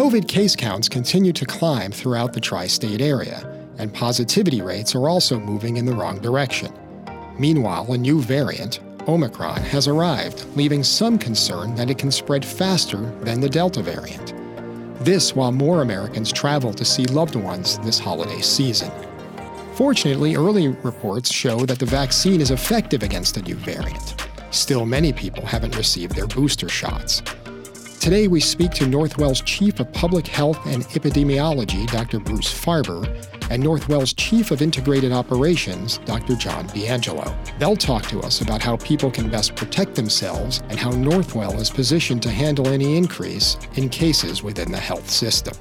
COVID case counts continue to climb throughout the tri state area, and positivity rates are also moving in the wrong direction. Meanwhile, a new variant, Omicron, has arrived, leaving some concern that it can spread faster than the Delta variant. This while more Americans travel to see loved ones this holiday season. Fortunately, early reports show that the vaccine is effective against the new variant. Still, many people haven't received their booster shots. Today, we speak to Northwell's Chief of Public Health and Epidemiology, Dr. Bruce Farber, and Northwell's Chief of Integrated Operations, Dr. John D'Angelo. They'll talk to us about how people can best protect themselves and how Northwell is positioned to handle any increase in cases within the health system.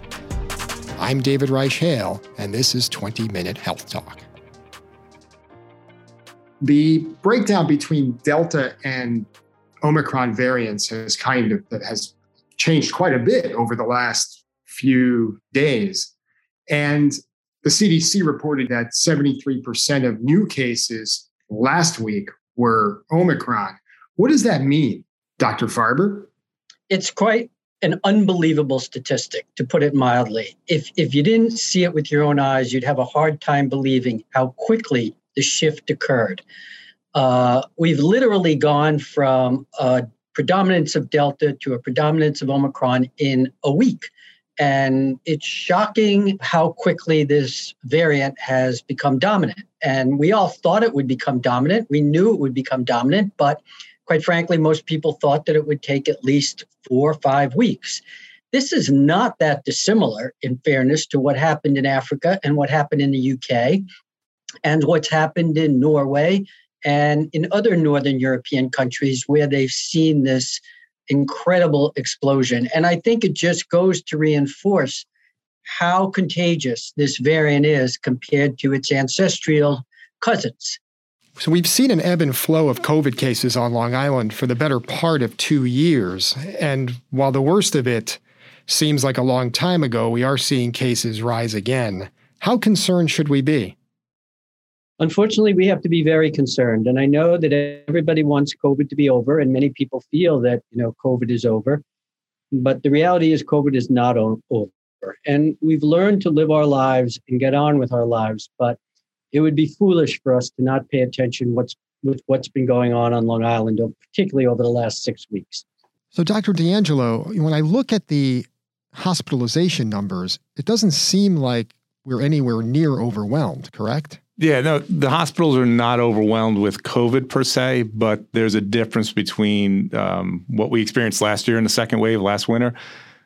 I'm David Reich Hale, and this is 20 Minute Health Talk. The breakdown between Delta and Omicron variants has kind of has changed quite a bit over the last few days. And the CDC reported that 73% of new cases last week were Omicron. What does that mean, Dr. Farber? It's quite an unbelievable statistic, to put it mildly. If, if you didn't see it with your own eyes, you'd have a hard time believing how quickly the shift occurred. Uh, we've literally gone from a predominance of Delta to a predominance of Omicron in a week. And it's shocking how quickly this variant has become dominant. And we all thought it would become dominant. We knew it would become dominant, but quite frankly, most people thought that it would take at least four or five weeks. This is not that dissimilar, in fairness, to what happened in Africa and what happened in the UK and what's happened in Norway and in other Northern European countries where they've seen this incredible explosion. And I think it just goes to reinforce how contagious this variant is compared to its ancestral cousins. So we've seen an ebb and flow of COVID cases on Long Island for the better part of two years. And while the worst of it seems like a long time ago, we are seeing cases rise again. How concerned should we be? Unfortunately, we have to be very concerned. And I know that everybody wants COVID to be over, and many people feel that, you know, COVID is over. But the reality is, COVID is not over. And we've learned to live our lives and get on with our lives. But it would be foolish for us to not pay attention what's with what's been going on on Long Island, particularly over the last six weeks. So, Dr. D'Angelo, when I look at the hospitalization numbers, it doesn't seem like we're anywhere near overwhelmed, correct? Yeah, no, the hospitals are not overwhelmed with COVID per se, but there's a difference between um, what we experienced last year in the second wave last winter.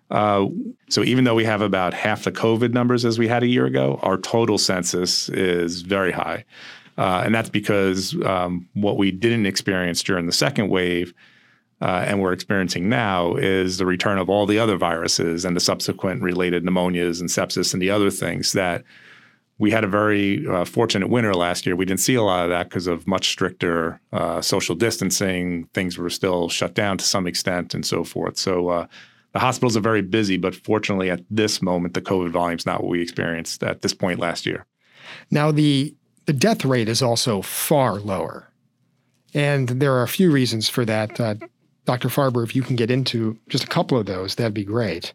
Uh, so even though we have about half the COVID numbers as we had a year ago, our total census is very high. Uh, and that's because um, what we didn't experience during the second wave uh, and we're experiencing now is the return of all the other viruses and the subsequent related pneumonias and sepsis and the other things that we had a very uh, fortunate winter last year. We didn't see a lot of that because of much stricter uh, social distancing. Things were still shut down to some extent and so forth. So uh, the hospitals are very busy, but fortunately, at this moment, the COVID volume is not what we experienced at this point last year. Now, the, the death rate is also far lower. And there are a few reasons for that. Uh, Dr. Farber, if you can get into just a couple of those, that'd be great.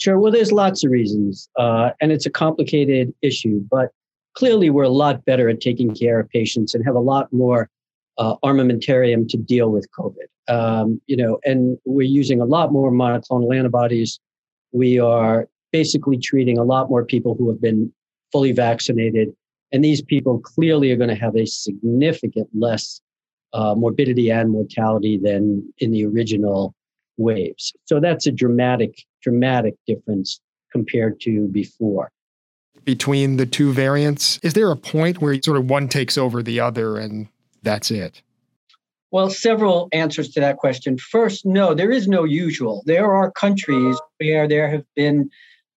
Sure. Well, there's lots of reasons, uh, and it's a complicated issue, but clearly we're a lot better at taking care of patients and have a lot more uh, armamentarium to deal with COVID. Um, you know, and we're using a lot more monoclonal antibodies. We are basically treating a lot more people who have been fully vaccinated, and these people clearly are going to have a significant less uh, morbidity and mortality than in the original waves. So that's a dramatic, dramatic difference compared to before. Between the two variants, is there a point where sort of one takes over the other and that's it? Well, several answers to that question. First, no, there is no usual. There are countries where there have been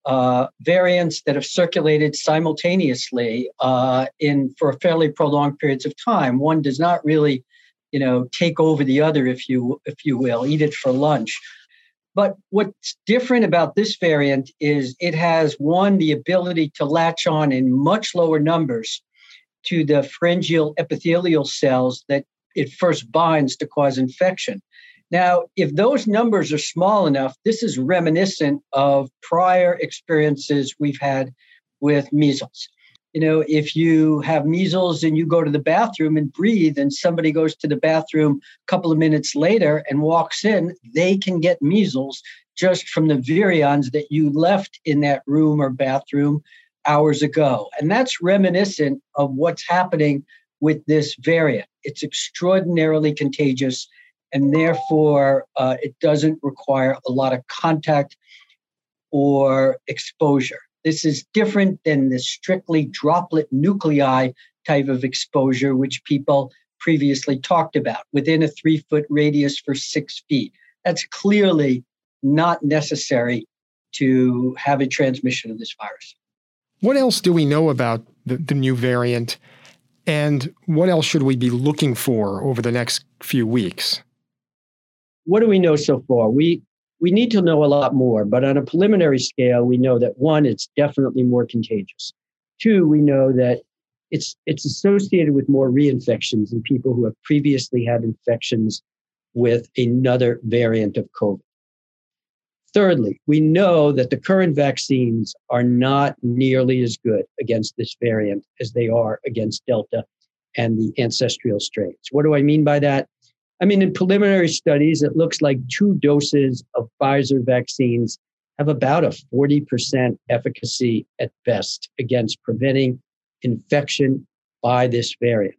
uh, variants that have circulated simultaneously uh, in for fairly prolonged periods of time. One does not really you know take over the other if you if you will eat it for lunch but what's different about this variant is it has one the ability to latch on in much lower numbers to the pharyngeal epithelial cells that it first binds to cause infection Now, if those numbers are small enough, this is reminiscent of prior experiences we've had with measles. You know, if you have measles and you go to the bathroom and breathe, and somebody goes to the bathroom a couple of minutes later and walks in, they can get measles just from the virions that you left in that room or bathroom hours ago. And that's reminiscent of what's happening with this variant. It's extraordinarily contagious and therefore uh, it doesn't require a lot of contact or exposure. This is different than the strictly droplet nuclei type of exposure, which people previously talked about within a three foot radius for six feet. That's clearly not necessary to have a transmission of this virus. What else do we know about the, the new variant? And what else should we be looking for over the next few weeks? what do we know so far? We we need to know a lot more, but on a preliminary scale, we know that one, it's definitely more contagious. Two, we know that it's it's associated with more reinfections in people who have previously had infections with another variant of COVID. Thirdly, we know that the current vaccines are not nearly as good against this variant as they are against Delta and the ancestral strains. What do I mean by that? I mean, in preliminary studies, it looks like two doses of Pfizer vaccines have about a 40% efficacy at best against preventing infection by this variant.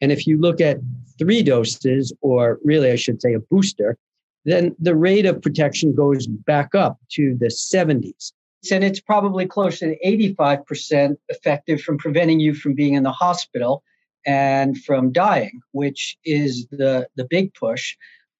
And if you look at three doses, or really, I should say a booster, then the rate of protection goes back up to the 70s. And it's probably closer to 85% effective from preventing you from being in the hospital and from dying, which is the, the big push.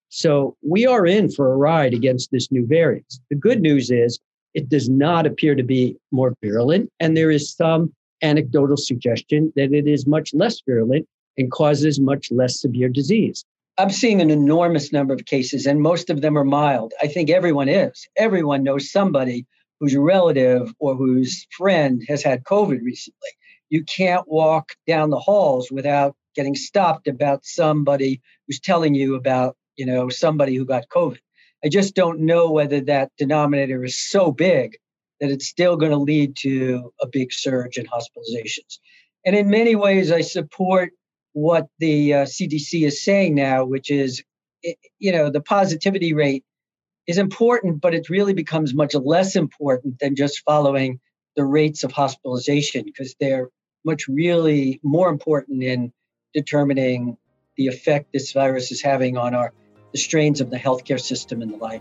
So we are in for a ride against this new variant. The good news is it does not appear to be more virulent, and there is some anecdotal suggestion that it is much less virulent and causes much less severe disease. I'm seeing an enormous number of cases, and most of them are mild. I think everyone is. Everyone knows somebody whose relative or whose friend has had COVID recently you can't walk down the halls without getting stopped about somebody who's telling you about you know somebody who got covid. I just don't know whether that denominator is so big that it's still going to lead to a big surge in hospitalizations. And in many ways i support what the uh, cdc is saying now which is you know the positivity rate is important but it really becomes much less important than just following the rates of hospitalization because they're much really more important in determining the effect this virus is having on our the strains of the healthcare system and the like.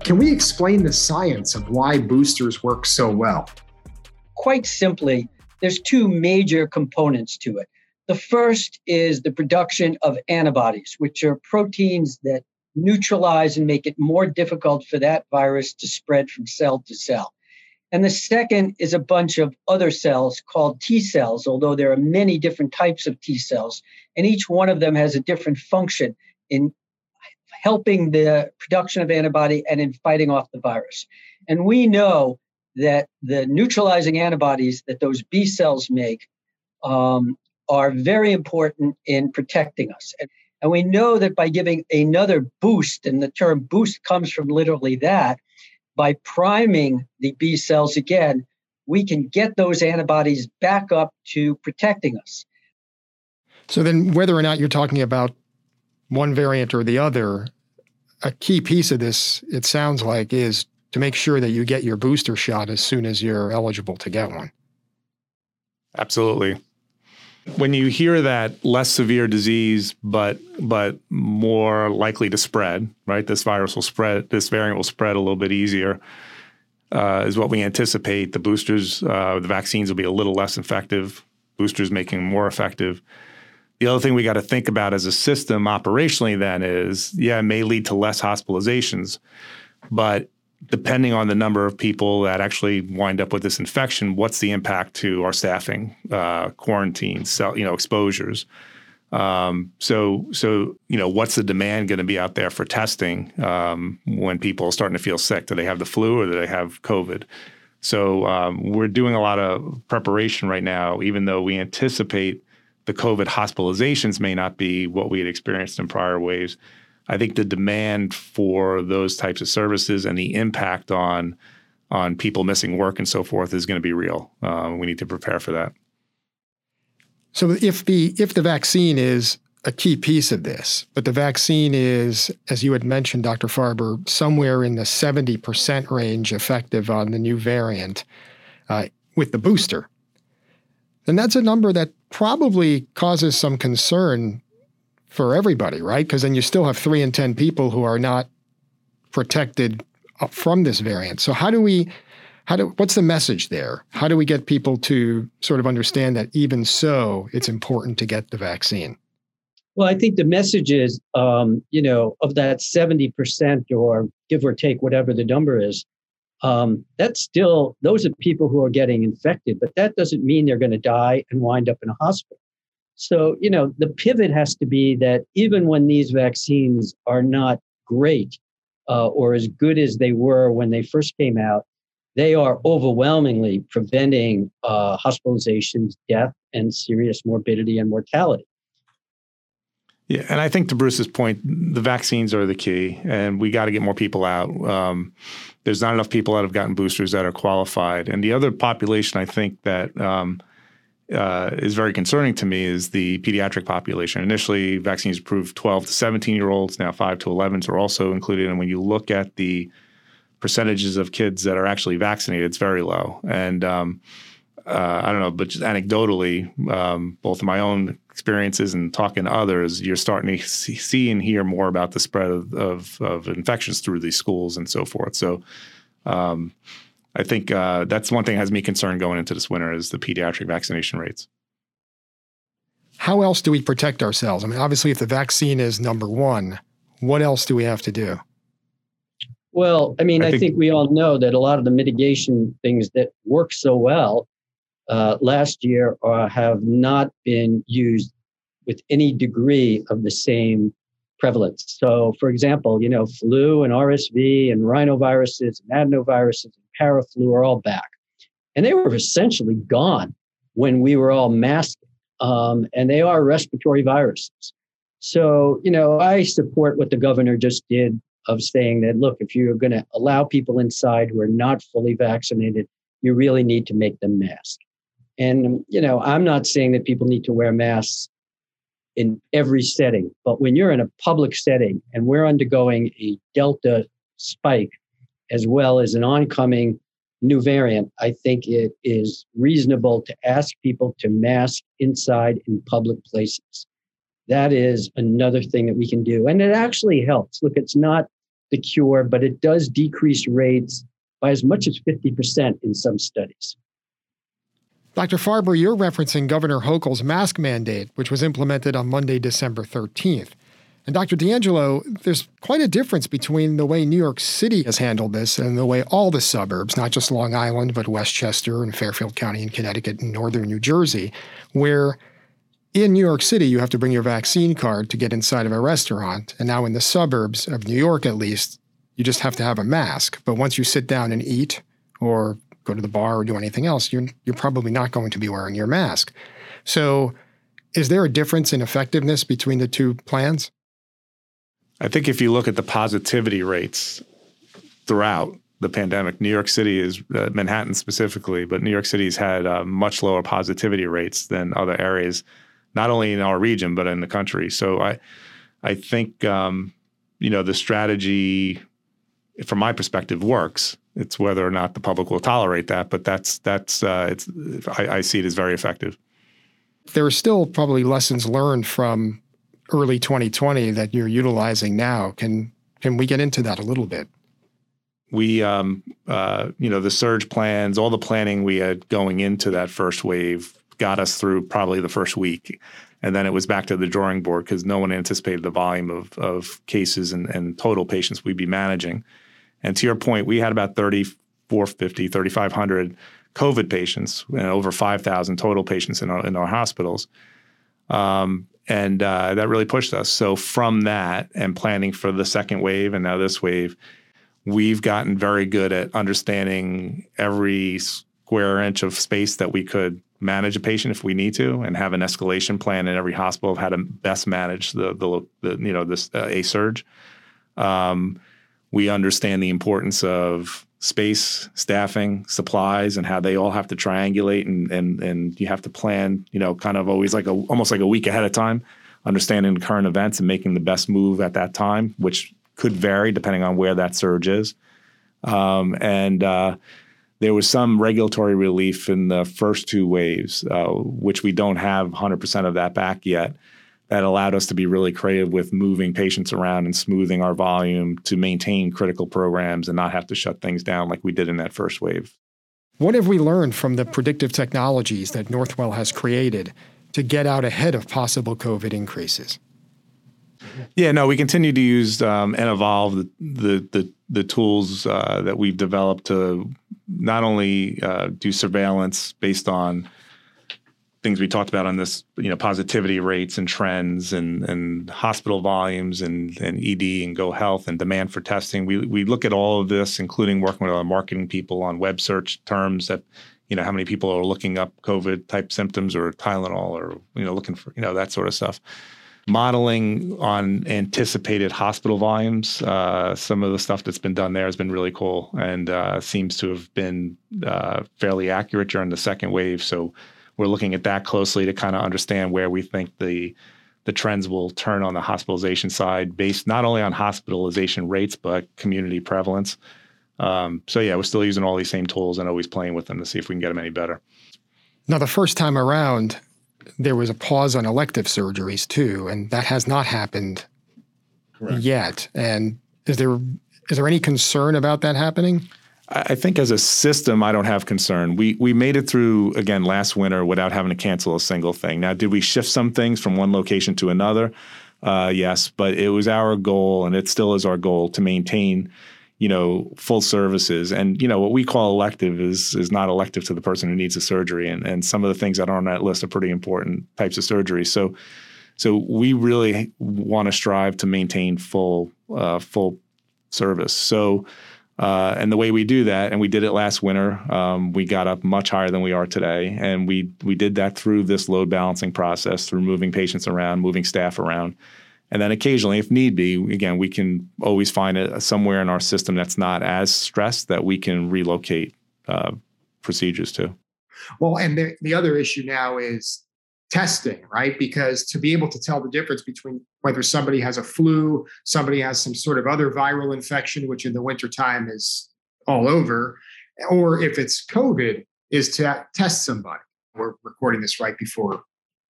Can we explain the science of why boosters work so well? Quite simply, there's two major components to it. The first is the production of antibodies, which are proteins that neutralize and make it more difficult for that virus to spread from cell to cell. And the second is a bunch of other cells called T cells, although there are many different types of T cells, and each one of them has a different function in helping the production of antibody and in fighting off the virus. And we know that the neutralizing antibodies that those B cells make um, are very important in protecting us. And and we know that by giving another boost, and the term boost comes from literally that, by priming the B cells again, we can get those antibodies back up to protecting us. So then, whether or not you're talking about one variant or the other, a key piece of this, it sounds like, is to make sure that you get your booster shot as soon as you're eligible to get one. Absolutely. When you hear that less severe disease, but but more likely to spread, right? This virus will spread. This variant will spread a little bit easier. Uh, is what we anticipate. The boosters, uh, the vaccines will be a little less effective. Boosters making more effective. The other thing we got to think about as a system operationally then is, yeah, it may lead to less hospitalizations, but depending on the number of people that actually wind up with this infection, what's the impact to our staffing, uh, quarantines, you know, exposures? Um, so, so you know, what's the demand going to be out there for testing um, when people are starting to feel sick? Do they have the flu or do they have COVID? So um, we're doing a lot of preparation right now, even though we anticipate the COVID hospitalizations may not be what we had experienced in prior waves. I think the demand for those types of services and the impact on on people missing work and so forth is going to be real. Um, we need to prepare for that. So if the if the vaccine is a key piece of this, but the vaccine is, as you had mentioned, Dr. Farber, somewhere in the 70% range effective on the new variant uh, with the booster, then that's a number that probably causes some concern for everybody, right? Because then you still have three in 10 people who are not protected from this variant. So, how do we how do what's the message there? How do we get people to sort of understand that even so, it's important to get the vaccine? Well, I think the message is, um, you know, of that 70% or give or take whatever the number is, um, that's still, those are people who are getting infected, but that doesn't mean they're going to die and wind up in a hospital. So, you know, the pivot has to be that even when these vaccines are not great uh, or as good as they were when they first came out, they are overwhelmingly preventing uh, hospitalizations, death, and serious morbidity and mortality. Yeah, and I think to Bruce's point, the vaccines are the key, and we got to get more people out. Um, there's not enough people that have gotten boosters that are qualified, and the other population I think that um, uh, is very concerning to me is the pediatric population. Initially, vaccines approved 12 to 17 year olds. Now, 5 to 11s are also included, and when you look at the percentages of kids that are actually vaccinated, it's very low. And um, uh, I don't know, but just anecdotally, um, both my own experiences and talking to others, you're starting to see, see and hear more about the spread of, of, of, infections through these schools and so forth. So um, I think uh, that's one thing that has me concerned going into this winter is the pediatric vaccination rates. How else do we protect ourselves? I mean, obviously, if the vaccine is number one, what else do we have to do? Well, I mean, I, I think, think, we all know that a lot of the mitigation things that work so well uh, last year uh, have not been used with any degree of the same prevalence. So, for example, you know, flu and RSV and rhinoviruses and adenoviruses and paraflu are all back. And they were essentially gone when we were all masked. Um, and they are respiratory viruses. So, you know, I support what the governor just did of saying that, look, if you're going to allow people inside who are not fully vaccinated, you really need to make them mask. And, you know, I'm not saying that people need to wear masks in every setting, but when you're in a public setting and we're undergoing a Delta spike as well as an oncoming new variant, I think it is reasonable to ask people to mask inside in public places. That is another thing that we can do. And it actually helps. Look, it's not the cure, but it does decrease rates by as much as 50% in some studies. Dr. Farber, you're referencing Governor Hochul's mask mandate, which was implemented on Monday, December 13th. And Dr. D'Angelo, there's quite a difference between the way New York City has handled this and the way all the suburbs, not just Long Island, but Westchester and Fairfield County in Connecticut and northern New Jersey, where in New York City, you have to bring your vaccine card to get inside of a restaurant. And now in the suburbs of New York, at least, you just have to have a mask. But once you sit down and eat or go to the bar or do anything else, you're, you're probably not going to be wearing your mask. So, is there a difference in effectiveness between the two plans? I think if you look at the positivity rates throughout the pandemic, New York City is, uh, Manhattan specifically, but New York City has had uh, much lower positivity rates than other areas, not only in our region, but in the country. So I, I think, um, you know, the strategy, from my perspective, works. It's whether or not the public will tolerate that, but that's that's uh, it's I, I see it as very effective. There are still probably lessons learned from early 2020 that you're utilizing now. Can can we get into that a little bit? We, um, uh, you know, the surge plans, all the planning we had going into that first wave got us through probably the first week. And then it was back to the drawing board because no one anticipated the volume of, of cases and, and total patients we'd be managing. And to your point, we had about 3,450, 3,500 COVID patients and over 5,000 total patients in our, in our hospitals. Um, and uh, that really pushed us. So from that and planning for the second wave and now this wave, we've gotten very good at understanding every square inch of space that we could manage a patient if we need to, and have an escalation plan in every hospital of how to best manage the the, the you know this uh, a surge. Um, we understand the importance of space, staffing, supplies, and how they all have to triangulate and and and you have to plan, you know, kind of always like a almost like a week ahead of time, understanding current events and making the best move at that time, which could vary depending on where that surge is. Um, and uh, there was some regulatory relief in the first two waves, uh, which we don't have 100% of that back yet that allowed us to be really creative with moving patients around and smoothing our volume to maintain critical programs and not have to shut things down like we did in that first wave. What have we learned from the predictive technologies that Northwell has created to get out ahead of possible COVID increases? Yeah, no, we continue to use um, and evolve the the the, the tools uh, that we've developed to not only uh, do surveillance based on things we talked about on this, you know, positivity rates and trends and and hospital volumes and and ED and Go Health and demand for testing. We we look at all of this, including working with our marketing people on web search terms that, you know, how many people are looking up COVID type symptoms or Tylenol or you know looking for you know that sort of stuff. Modeling on anticipated hospital volumes, uh, some of the stuff that's been done there has been really cool and uh, seems to have been uh, fairly accurate during the second wave. So we're looking at that closely to kind of understand where we think the the trends will turn on the hospitalization side, based not only on hospitalization rates but community prevalence. Um, so yeah, we're still using all these same tools and always playing with them to see if we can get them any better. Now, the first time around, there was a pause on elective surgeries too, and that has not happened Correct. yet. And is there is there any concern about that happening? I think as a system, I don't have concern. We we made it through again last winter without having to cancel a single thing. Now, did we shift some things from one location to another? Uh, yes, but it was our goal, and it still is our goal to maintain, you know, full services. And you know what we call elective is is not elective to the person who needs a surgery. And and some of the things that are on that list are pretty important types of surgery. So so we really want to strive to maintain full uh, full service. So uh, and the way we do that, and we did it last winter, um, we got up much higher than we are today, and we we did that through this load balancing process, through moving patients around, moving staff around, and then occasionally, if need be, again, we can always find it somewhere in our system that's not as stressed that we can relocate uh, procedures to. Well, and the, the other issue now is testing, right? Because to be able to tell the difference between whether somebody has a flu, somebody has some sort of other viral infection, which in the wintertime is all over, or if it's COVID, is to test somebody. We're recording this right before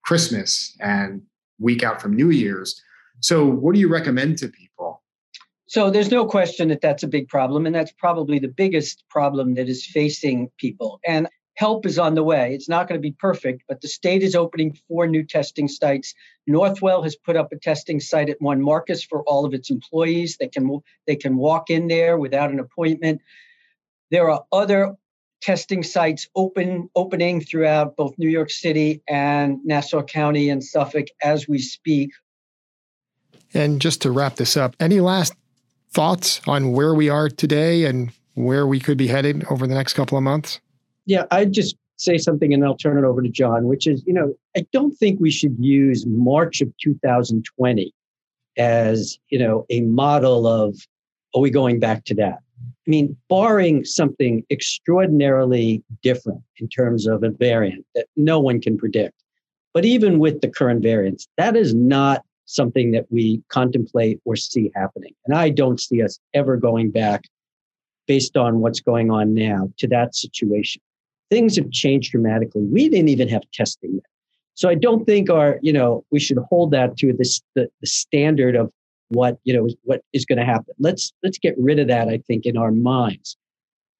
Christmas and week out from New Year's. So, what do you recommend to people? So, there's no question that that's a big problem. And that's probably the biggest problem that is facing people. And help is on the way. It's not going to be perfect, but the state is opening four new testing sites. Northwell has put up a testing site at One Marcus for all of its employees. They can they can walk in there without an appointment. There are other testing sites open opening throughout both New York City and Nassau County and Suffolk as we speak. And just to wrap this up, any last thoughts on where we are today and where we could be headed over the next couple of months? Yeah, I'd just say something and I'll turn it over to John, which is, you know, I don't think we should use March of 2020 as, you know, a model of, are we going back to that? I mean, barring something extraordinarily different in terms of a variant that no one can predict, but even with the current variants, that is not something that we contemplate or see happening. And I don't see us ever going back based on what's going on now to that situation things have changed dramatically. We didn't even have testing yet. So I don't think our, you know, we should hold that to this the, the standard of what, you know, what is going to happen. Let's let's get rid of that, I think, in our minds.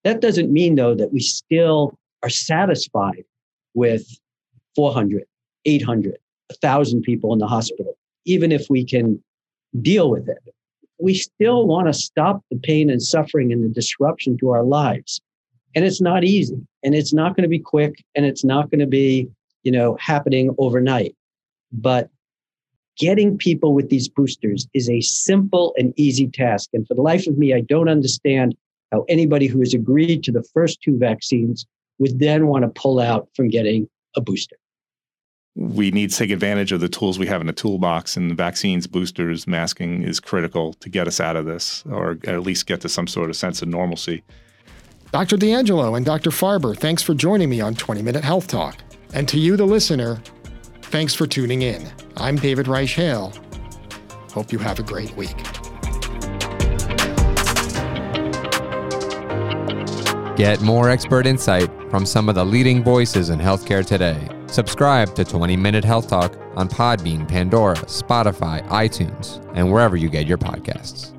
That doesn't mean though that we still are satisfied with 400, 800, 1,000 people in the hospital, even if we can deal with it. We still want to stop the pain and suffering and the disruption to our lives. And it's not easy and it's not going to be quick and it's not going to be, you know, happening overnight. But getting people with these boosters is a simple and easy task. And for the life of me, I don't understand how anybody who has agreed to the first two vaccines would then want to pull out from getting a booster. We need to take advantage of the tools we have in the toolbox, and vaccines, boosters, masking is critical to get us out of this, or at least get to some sort of sense of normalcy. Dr. D'Angelo and Dr. Farber, thanks for joining me on 20 Minute Health Talk. And to you, the listener, thanks for tuning in. I'm David Reich Hale. Hope you have a great week. Get more expert insight from some of the leading voices in healthcare today. Subscribe to 20 Minute Health Talk on Podbean, Pandora, Spotify, iTunes, and wherever you get your podcasts.